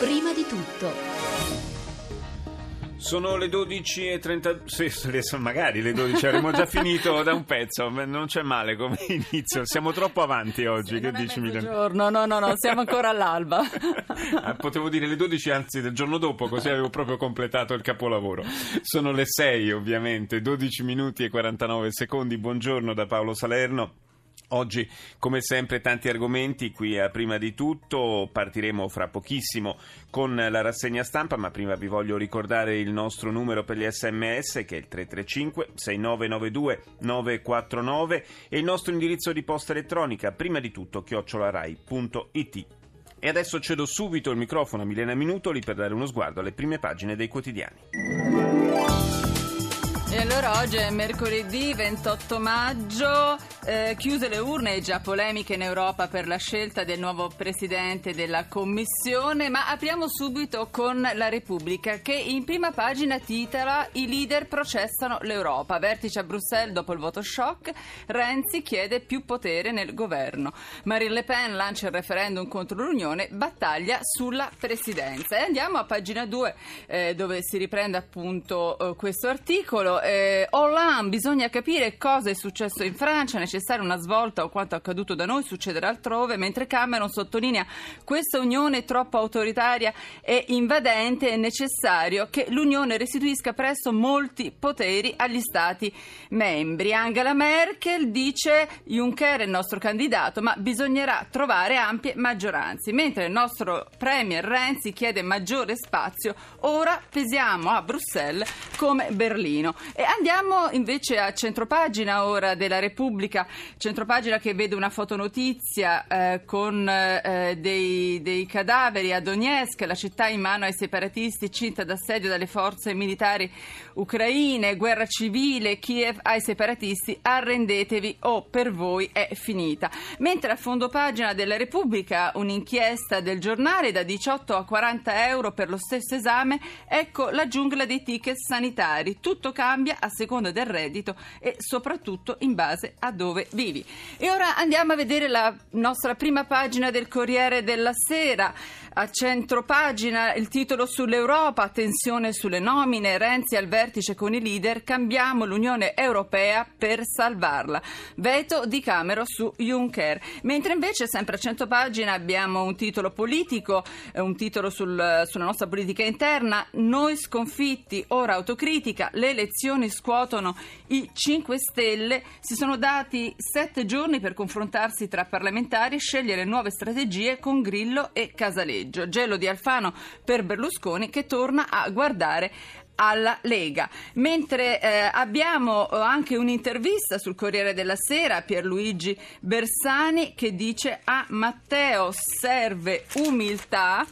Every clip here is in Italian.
Prima di tutto. Sono le 12.30, sì, magari le 12, avremmo già finito da un pezzo, non c'è male come inizio, siamo troppo avanti oggi, sì, che dici Milano? No, no, no, no, siamo ancora all'alba. Ah, potevo dire le 12, anzi del giorno dopo, così avevo proprio completato il capolavoro. Sono le 6 ovviamente, 12 minuti e 49 secondi, buongiorno da Paolo Salerno. Oggi, come sempre, tanti argomenti. Qui a prima di tutto partiremo fra pochissimo con la rassegna stampa, ma prima vi voglio ricordare il nostro numero per gli sms che è il 335 6992 949 e il nostro indirizzo di posta elettronica, prima di tutto chiocciolarai.it. E adesso cedo subito il microfono a Milena Minutoli per dare uno sguardo alle prime pagine dei quotidiani. E allora oggi è mercoledì 28 maggio, eh, chiuse le urne e già polemiche in Europa per la scelta del nuovo presidente della Commissione, ma apriamo subito con la Repubblica che in prima pagina titola I leader processano l'Europa. Vertice a Bruxelles dopo il voto shock, Renzi chiede più potere nel governo. Marine Le Pen lancia il referendum contro l'Unione, battaglia sulla presidenza. E andiamo a pagina 2 eh, dove si riprende appunto eh, questo articolo eh, Hollande, bisogna capire cosa è successo in Francia, è necessaria una svolta o quanto accaduto da noi succederà altrove, mentre Cameron sottolinea questa unione troppo autoritaria e invadente è necessario che l'Unione restituisca presto molti poteri agli Stati membri. Angela Merkel dice Juncker è il nostro candidato, ma bisognerà trovare ampie maggioranze, mentre il nostro Premier Renzi chiede maggiore spazio, ora pesiamo a Bruxelles come Berlino. E andiamo invece a centropagina ora della Repubblica, centropagina che vede una fotonotizia eh, con eh, dei, dei, cadaveri a Donetsk, la città in mano ai separatisti, cinta d'assedio dalle forze militari ucraine, guerra civile, Kiev ai separatisti, arrendetevi o per voi è finita. Mentre a fondo pagina della Repubblica un'inchiesta del giornale da 18 a 40 euro per lo stesso esame, ecco la giungla dei ticket sanitari, tutto cambia cambia a seconda del reddito e soprattutto in base a dove vivi. E ora andiamo a vedere la nostra prima pagina del Corriere della Sera. A centro pagina il titolo sull'Europa, tensione sulle nomine, Renzi al vertice con i leader, cambiamo l'Unione Europea per salvarla. Veto di Camero su Juncker. Mentre invece sempre a centro pagina abbiamo un titolo politico, eh, un titolo sul, sulla nostra politica interna, noi sconfitti, ora autocritica, le elezioni scuotono i 5 Stelle, si sono dati sette giorni per confrontarsi tra parlamentari e scegliere nuove strategie con Grillo e Casaleggio. Gelo di Alfano per Berlusconi che torna a guardare alla Lega. Mentre eh, abbiamo eh, anche un'intervista sul Corriere della Sera a Pierluigi Bersani che dice a Matteo serve umiltà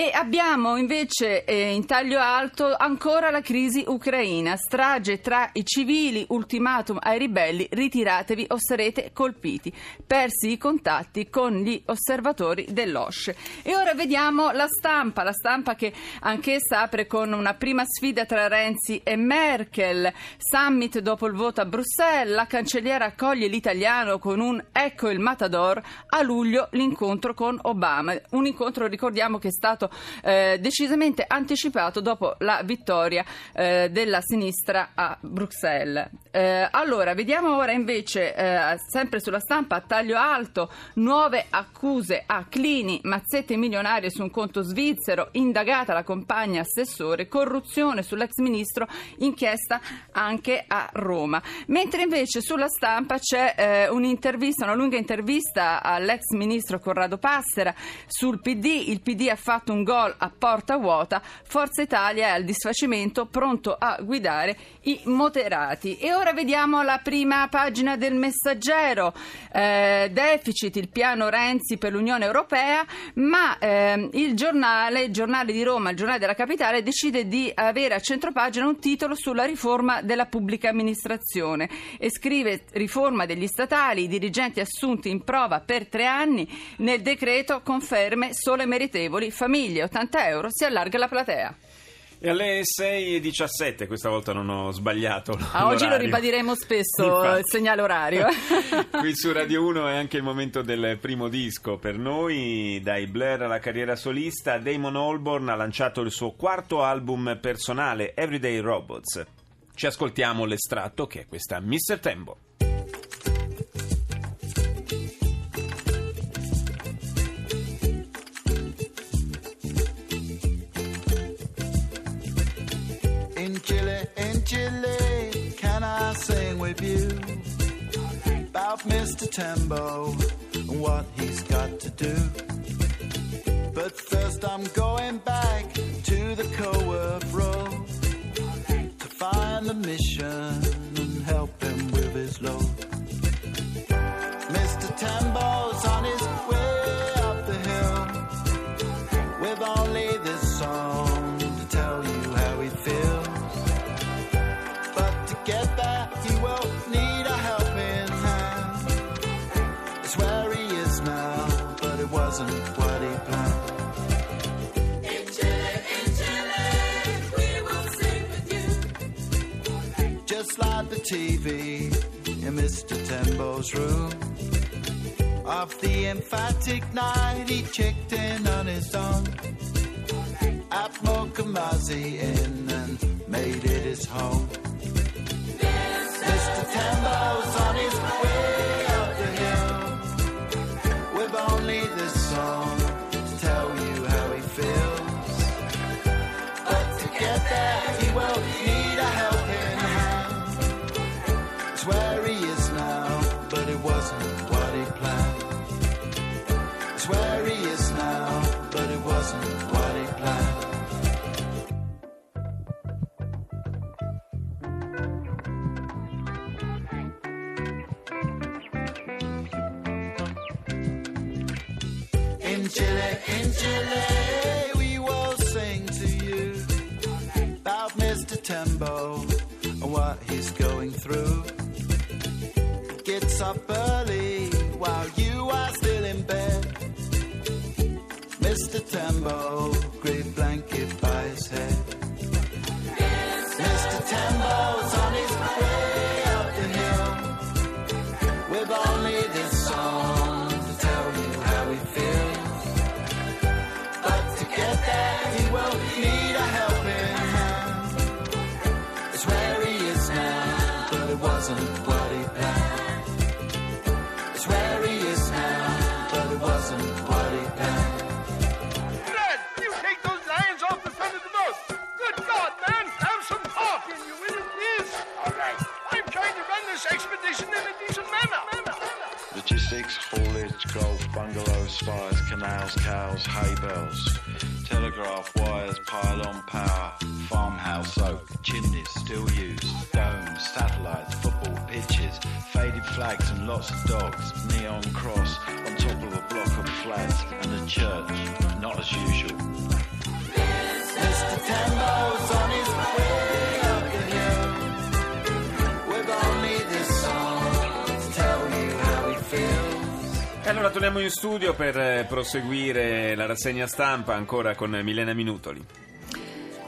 e abbiamo invece eh, in taglio alto ancora la crisi ucraina, strage tra i civili, ultimatum ai ribelli, ritiratevi o sarete colpiti. Persi i contatti con gli osservatori dell'OSCE. E ora vediamo la stampa, la stampa che anch'essa apre con una prima sfida tra Renzi e Merkel, summit dopo il voto a Bruxelles, la cancelliera accoglie l'italiano con un ecco il matador, a luglio l'incontro con Obama, un incontro ricordiamo che è stato eh, decisamente anticipato dopo la vittoria eh, della sinistra a Bruxelles. Eh, allora, vediamo ora invece, eh, sempre sulla stampa, a taglio alto, nuove accuse a Clini, mazzette milionarie su un conto svizzero, indagata la compagna assessore, corruzione sull'ex ministro, inchiesta anche a Roma. Mentre invece sulla stampa c'è eh, un'intervista, una lunga intervista all'ex ministro Corrado Passera sul PD. Il PD ha fatto fatto un gol a porta vuota, Forza Italia è al disfacimento, pronto a guidare i moderati. E ora vediamo la prima pagina del messaggero. Eh, deficit, il piano Renzi per l'Unione Europea, ma eh, il giornale, il giornale di Roma, il giornale della capitale, decide di avere a centropagina un titolo sulla riforma della pubblica amministrazione e scrive riforma degli statali, i dirigenti assunti in prova per tre anni, nel decreto conferme sole meritevoli, famiglie famiglie 80 euro si allarga la platea. E alle 6.17, questa volta non ho sbagliato. Ah, oggi lo ribadiremo spesso Infatti. il segnale orario. Qui su Radio 1 è anche il momento del primo disco per noi. Dai Blair alla carriera solista, Damon Albarn ha lanciato il suo quarto album personale, Everyday Robots. Ci ascoltiamo l'estratto che è questa Mr. Tembo. Sing with you about Mr. Tembo and what he's got to do? But first, I'm going back to the co-work road to find the mission TV in Mr. Tembo's room. Of the emphatic night, he checked in on his own. At Mokumazi Inn and made it his home. Mr. Tembo's on his canals, hay bales, telegraph wires, pylon power, farmhouse oak, chimneys still used, domes, satellites, football pitches, faded flags and lots of dogs, neon cross on top of a block of flats and a church, not as usual. Mr. Tembo's on his allora torniamo in studio per eh, proseguire la rassegna stampa ancora con Milena Minutoli.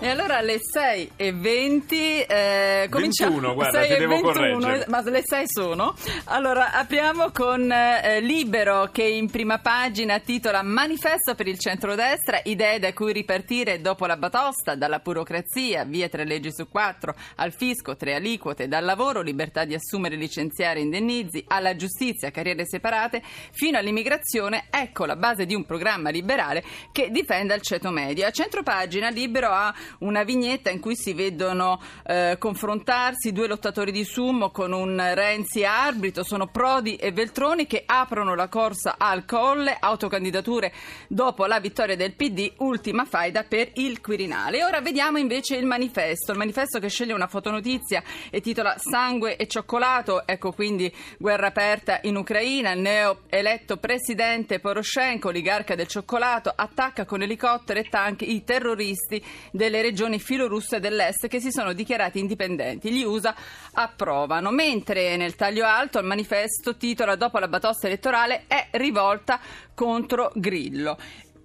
E allora alle 6 e 20 eh, cominciamo. 21, guarda, 6 ti devo 21, correggere. Ma le 6 sono. Allora apriamo con eh, Libero che in prima pagina titola Manifesto per il centrodestra, idee da cui ripartire dopo la batosta, dalla burocrazia, via tre leggi su quattro, al fisco, tre aliquote, dal lavoro, libertà di assumere, licenziare, indennizi, alla giustizia, carriere separate, fino all'immigrazione. Ecco la base di un programma liberale che difenda il ceto medio. A centropagina Libero ha una vignetta in cui si vedono eh, confrontarsi due lottatori di sumo con un Renzi arbitro, sono Prodi e Veltroni che aprono la corsa al colle, autocandidature dopo la vittoria del PD, ultima faida per il Quirinale. Ora vediamo invece il manifesto, il manifesto che sceglie una fotonotizia e titola Sangue e cioccolato, ecco quindi guerra aperta in Ucraina, il neo eletto presidente Poroshenko, oligarca del cioccolato, attacca con elicotteri e tank i terroristi delle regioni filorusse dell'est che si sono dichiarati indipendenti. Gli USA approvano. Mentre nel taglio alto il manifesto titola dopo la batosta elettorale è rivolta contro Grillo.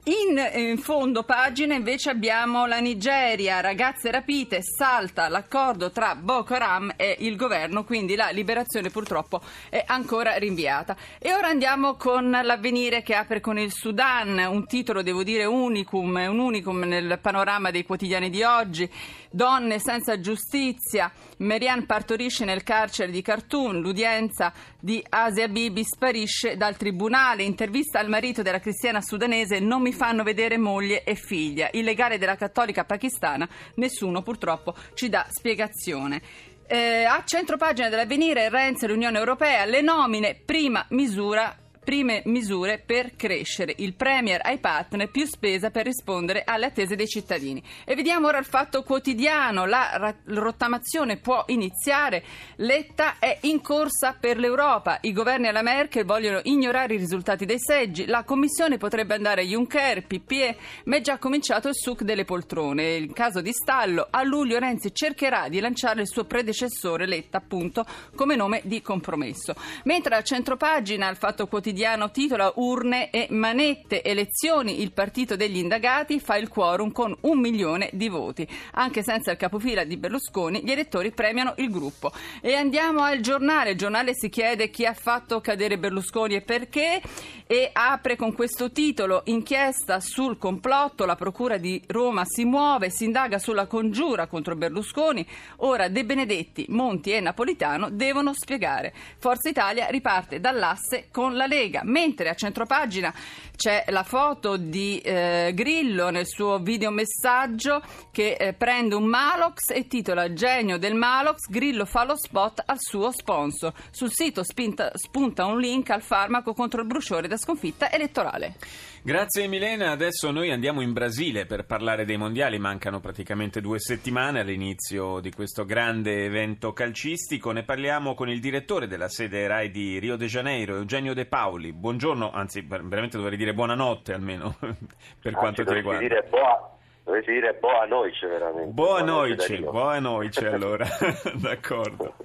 In, in fondo pagina invece abbiamo la Nigeria, ragazze rapite, salta l'accordo tra Boko Haram e il governo, quindi la liberazione purtroppo è ancora rinviata. E ora andiamo con l'avvenire che apre con il Sudan, un titolo devo dire unicum, un unicum nel panorama dei quotidiani di oggi. Donne senza giustizia, Merian partorisce nel carcere di Khartoum, l'udienza di Asia Bibi sparisce dal tribunale, intervista al marito della cristiana sudanese, non mi fanno vedere moglie e figlia. Il legale della cattolica pakistana, nessuno purtroppo ci dà spiegazione. Eh, a centropagina dell'avvenire Renzi e l'Unione Europea, le nomine, prima misura prime misure per crescere. Il Premier ai partner più spesa per rispondere alle attese dei cittadini. E vediamo ora il fatto quotidiano. La rottamazione può iniziare. Letta è in corsa per l'Europa. I governi alla Merkel vogliono ignorare i risultati dei seggi. La Commissione potrebbe andare a Juncker, PPE, ma è già cominciato il suc delle poltrone. In caso di stallo, a luglio Renzi cercherà di lanciare il suo predecessore Letta, appunto, come nome di compromesso. Mentre a centropagina il fatto quotidiano titola Urne e manette, elezioni, il partito degli indagati fa il quorum con un milione di voti. Anche senza il capofila di Berlusconi, gli elettori premiano il gruppo. E andiamo al giornale. Il giornale si chiede chi ha fatto cadere Berlusconi e perché e apre con questo titolo inchiesta sul complotto, la procura di Roma si muove, si indaga sulla congiura contro Berlusconi, ora De Benedetti, Monti e Napolitano devono spiegare. Forza Italia riparte dall'asse con la Lega. Mentre a centropagina c'è la foto di eh, Grillo nel suo videomessaggio che eh, prende un Malox e titola Genio del Malox, Grillo fa lo spot al suo sponsor. Sul sito spinta- spunta un link al farmaco contro il bruciore da sconfitta elettorale. Grazie Milena, adesso noi andiamo in Brasile per parlare dei mondiali, mancano praticamente due settimane all'inizio di questo grande evento calcistico, ne parliamo con il direttore della sede RAI di Rio de Janeiro, Eugenio De Paoli, buongiorno, anzi veramente dovrei dire buonanotte almeno per quanto ti riguarda. Dire boa, dovessi dire boa noice veramente. Boa noice, boa noice allora, d'accordo.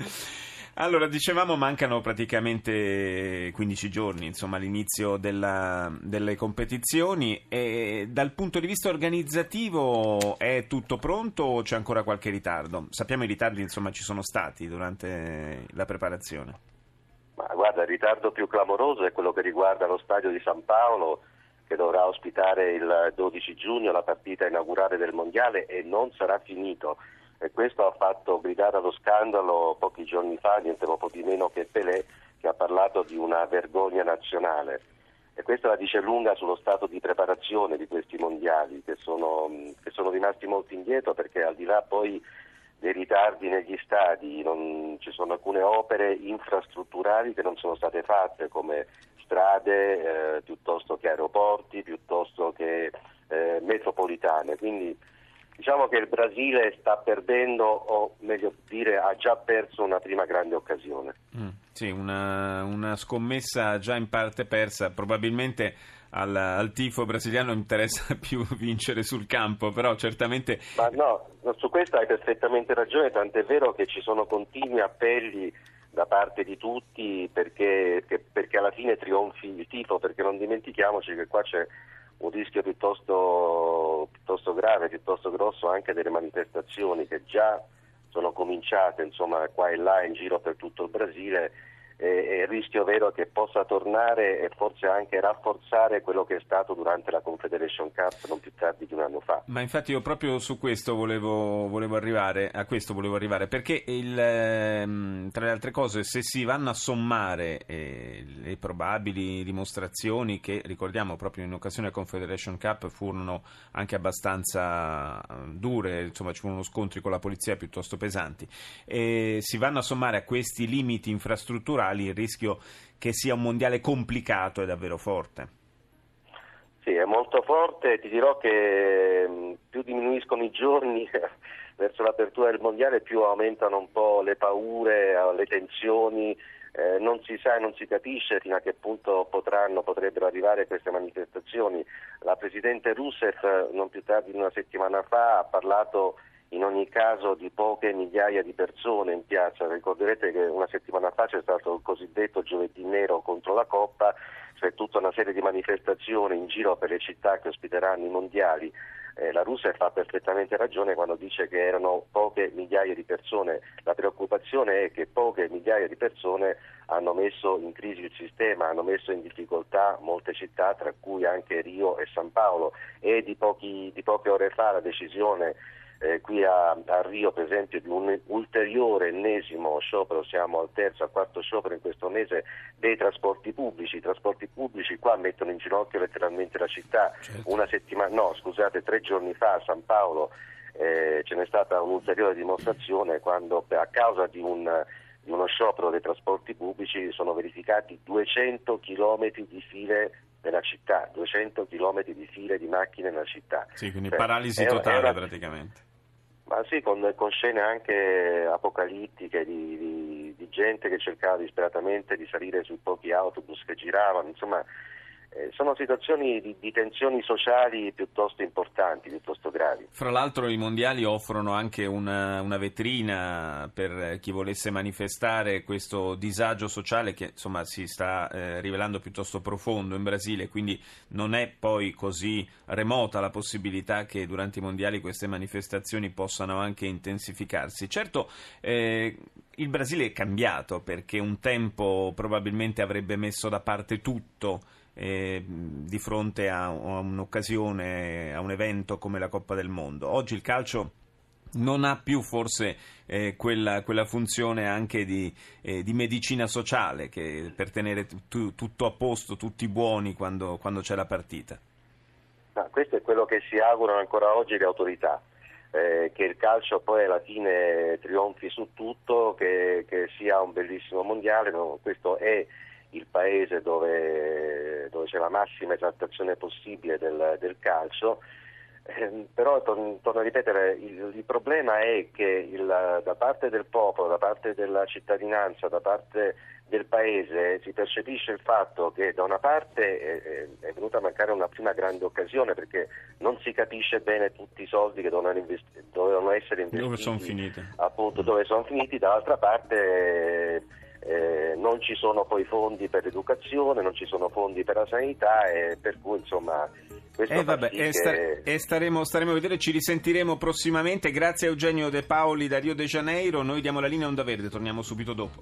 Allora, dicevamo, mancano praticamente 15 giorni, insomma, all'inizio della- delle competizioni e dal punto di vista organizzativo è tutto pronto o c'è ancora qualche ritardo? Sappiamo i ritardi, insomma, ci sono stati durante la preparazione. Ma guarda, il ritardo più clamoroso è quello che riguarda lo stadio di San Paolo che dovrà ospitare il 12 giugno la partita inaugurale del Mondiale e non sarà finito. E questo ha fatto gridare allo scandalo pochi giorni fa, niente po' di meno che Pelé, che ha parlato di una vergogna nazionale. E questo la dice lunga sullo stato di preparazione di questi mondiali, che sono, che sono rimasti molto indietro perché al di là poi dei ritardi negli stadi, non- ci sono alcune opere infrastrutturali che non sono state fatte, come strade, eh, piuttosto che aeroporti, piuttosto che eh, metropolitane. Quindi diciamo che il Brasile sta perdendo, o meglio dire, ha già perso una prima grande occasione. Mm, sì, una, una scommessa già in parte persa, probabilmente al, al tifo brasiliano interessa più vincere sul campo, però certamente Ma no, su questo hai perfettamente ragione, tant'è vero che ci sono continui appelli da parte di tutti perché, perché alla fine trionfi il tifo, perché non dimentichiamoci che qua c'è un rischio piuttosto, piuttosto grave, piuttosto grosso anche delle manifestazioni che già sono cominciate insomma, qua e là in giro per tutto il Brasile il rischio vero che possa tornare e forse anche rafforzare quello che è stato durante la Confederation Cup non più tardi di un anno fa. Ma infatti io proprio su questo volevo, volevo arrivare, a questo volevo arrivare, perché il, ehm, tra le altre cose se si vanno a sommare eh, le probabili dimostrazioni che ricordiamo proprio in occasione della Confederation Cup furono anche abbastanza eh, dure, insomma ci furono scontri con la polizia piuttosto pesanti, e si vanno a sommare a questi limiti infrastrutturali il rischio che sia un mondiale complicato e davvero forte. Sì, è molto forte, ti dirò che mh, più diminuiscono i giorni verso l'apertura del mondiale, più aumentano un po' le paure, eh, le tensioni, eh, non si sa e non si capisce fino a che punto potranno, potrebbero arrivare queste manifestazioni. La Presidente Rousseff eh, non più tardi di una settimana fa ha parlato in ogni caso di poche migliaia di persone in piazza. Ricorderete che una settimana fa c'è stato il cosiddetto giovedì nero contro la Coppa, c'è tutta una serie di manifestazioni in giro per le città che ospiteranno i mondiali. Eh, la Russia fa perfettamente ragione quando dice che erano poche migliaia di persone. La preoccupazione è che poche migliaia di persone hanno messo in crisi il sistema, hanno messo in difficoltà molte città, tra cui anche Rio e San Paolo. E di, pochi, di poche ore fa la decisione eh, qui a, a Rio per esempio di un ulteriore ennesimo sciopero, siamo al terzo, al quarto sciopero in questo mese dei trasporti pubblici, i trasporti pubblici qua mettono in ginocchio letteralmente la città, una settimana, no scusate, tre giorni fa a San Paolo eh, ce n'è stata un'ulteriore dimostrazione quando a causa di, un, di uno sciopero dei trasporti pubblici sono verificati 200 chilometri di file nella città, 200 chilometri di file di macchine nella città. Sì, quindi Cioè, paralisi è- è totale una- praticamente. Ma sì, con, con scene anche apocalittiche di, di- di gente che cercava disperatamente di salire sui pochi autobus che giravano, insomma, eh, sono situazioni di, di tensioni sociali piuttosto importanti, piuttosto gravi. Fra l'altro i mondiali offrono anche una, una vetrina per chi volesse manifestare questo disagio sociale che insomma si sta eh, rivelando piuttosto profondo in Brasile, quindi non è poi così remota la possibilità che durante i mondiali queste manifestazioni possano anche intensificarsi. Certo, eh, il Brasile è cambiato perché un tempo probabilmente avrebbe messo da parte tutto eh, di fronte a, a un'occasione, a un evento come la Coppa del Mondo. Oggi il calcio non ha più forse eh, quella, quella funzione anche di, eh, di medicina sociale che per tenere tu- tutto a posto, tutti buoni quando, quando c'è la partita. Ma questo è quello che si augurano ancora oggi le autorità, eh, che il calcio poi alla fine trionfi su tutto, che, che sia un bellissimo mondiale, no, questo è il paese dove, dove c'è la massima esaltazione possibile del, del calcio. Eh, però torn- torno a ripetere, il, il problema è che il- da parte del popolo, da parte della cittadinanza, da parte del paese si percepisce il fatto che da una parte eh, è venuta a mancare una prima grande occasione perché non si capisce bene tutti i soldi che dovevano, investi- dovevano essere investiti Dove sono finiti? appunto dove sono finiti, dall'altra parte eh, eh, non ci sono poi fondi per l'educazione, non ci sono fondi per la sanità e per cui insomma questo Eh, vabbè, sì e che- sta- e staremo, staremo a vedere, ci risentiremo prossimamente. Grazie a Eugenio De Paoli da Rio de Janeiro. Noi diamo la linea Onda Verde, torniamo subito dopo.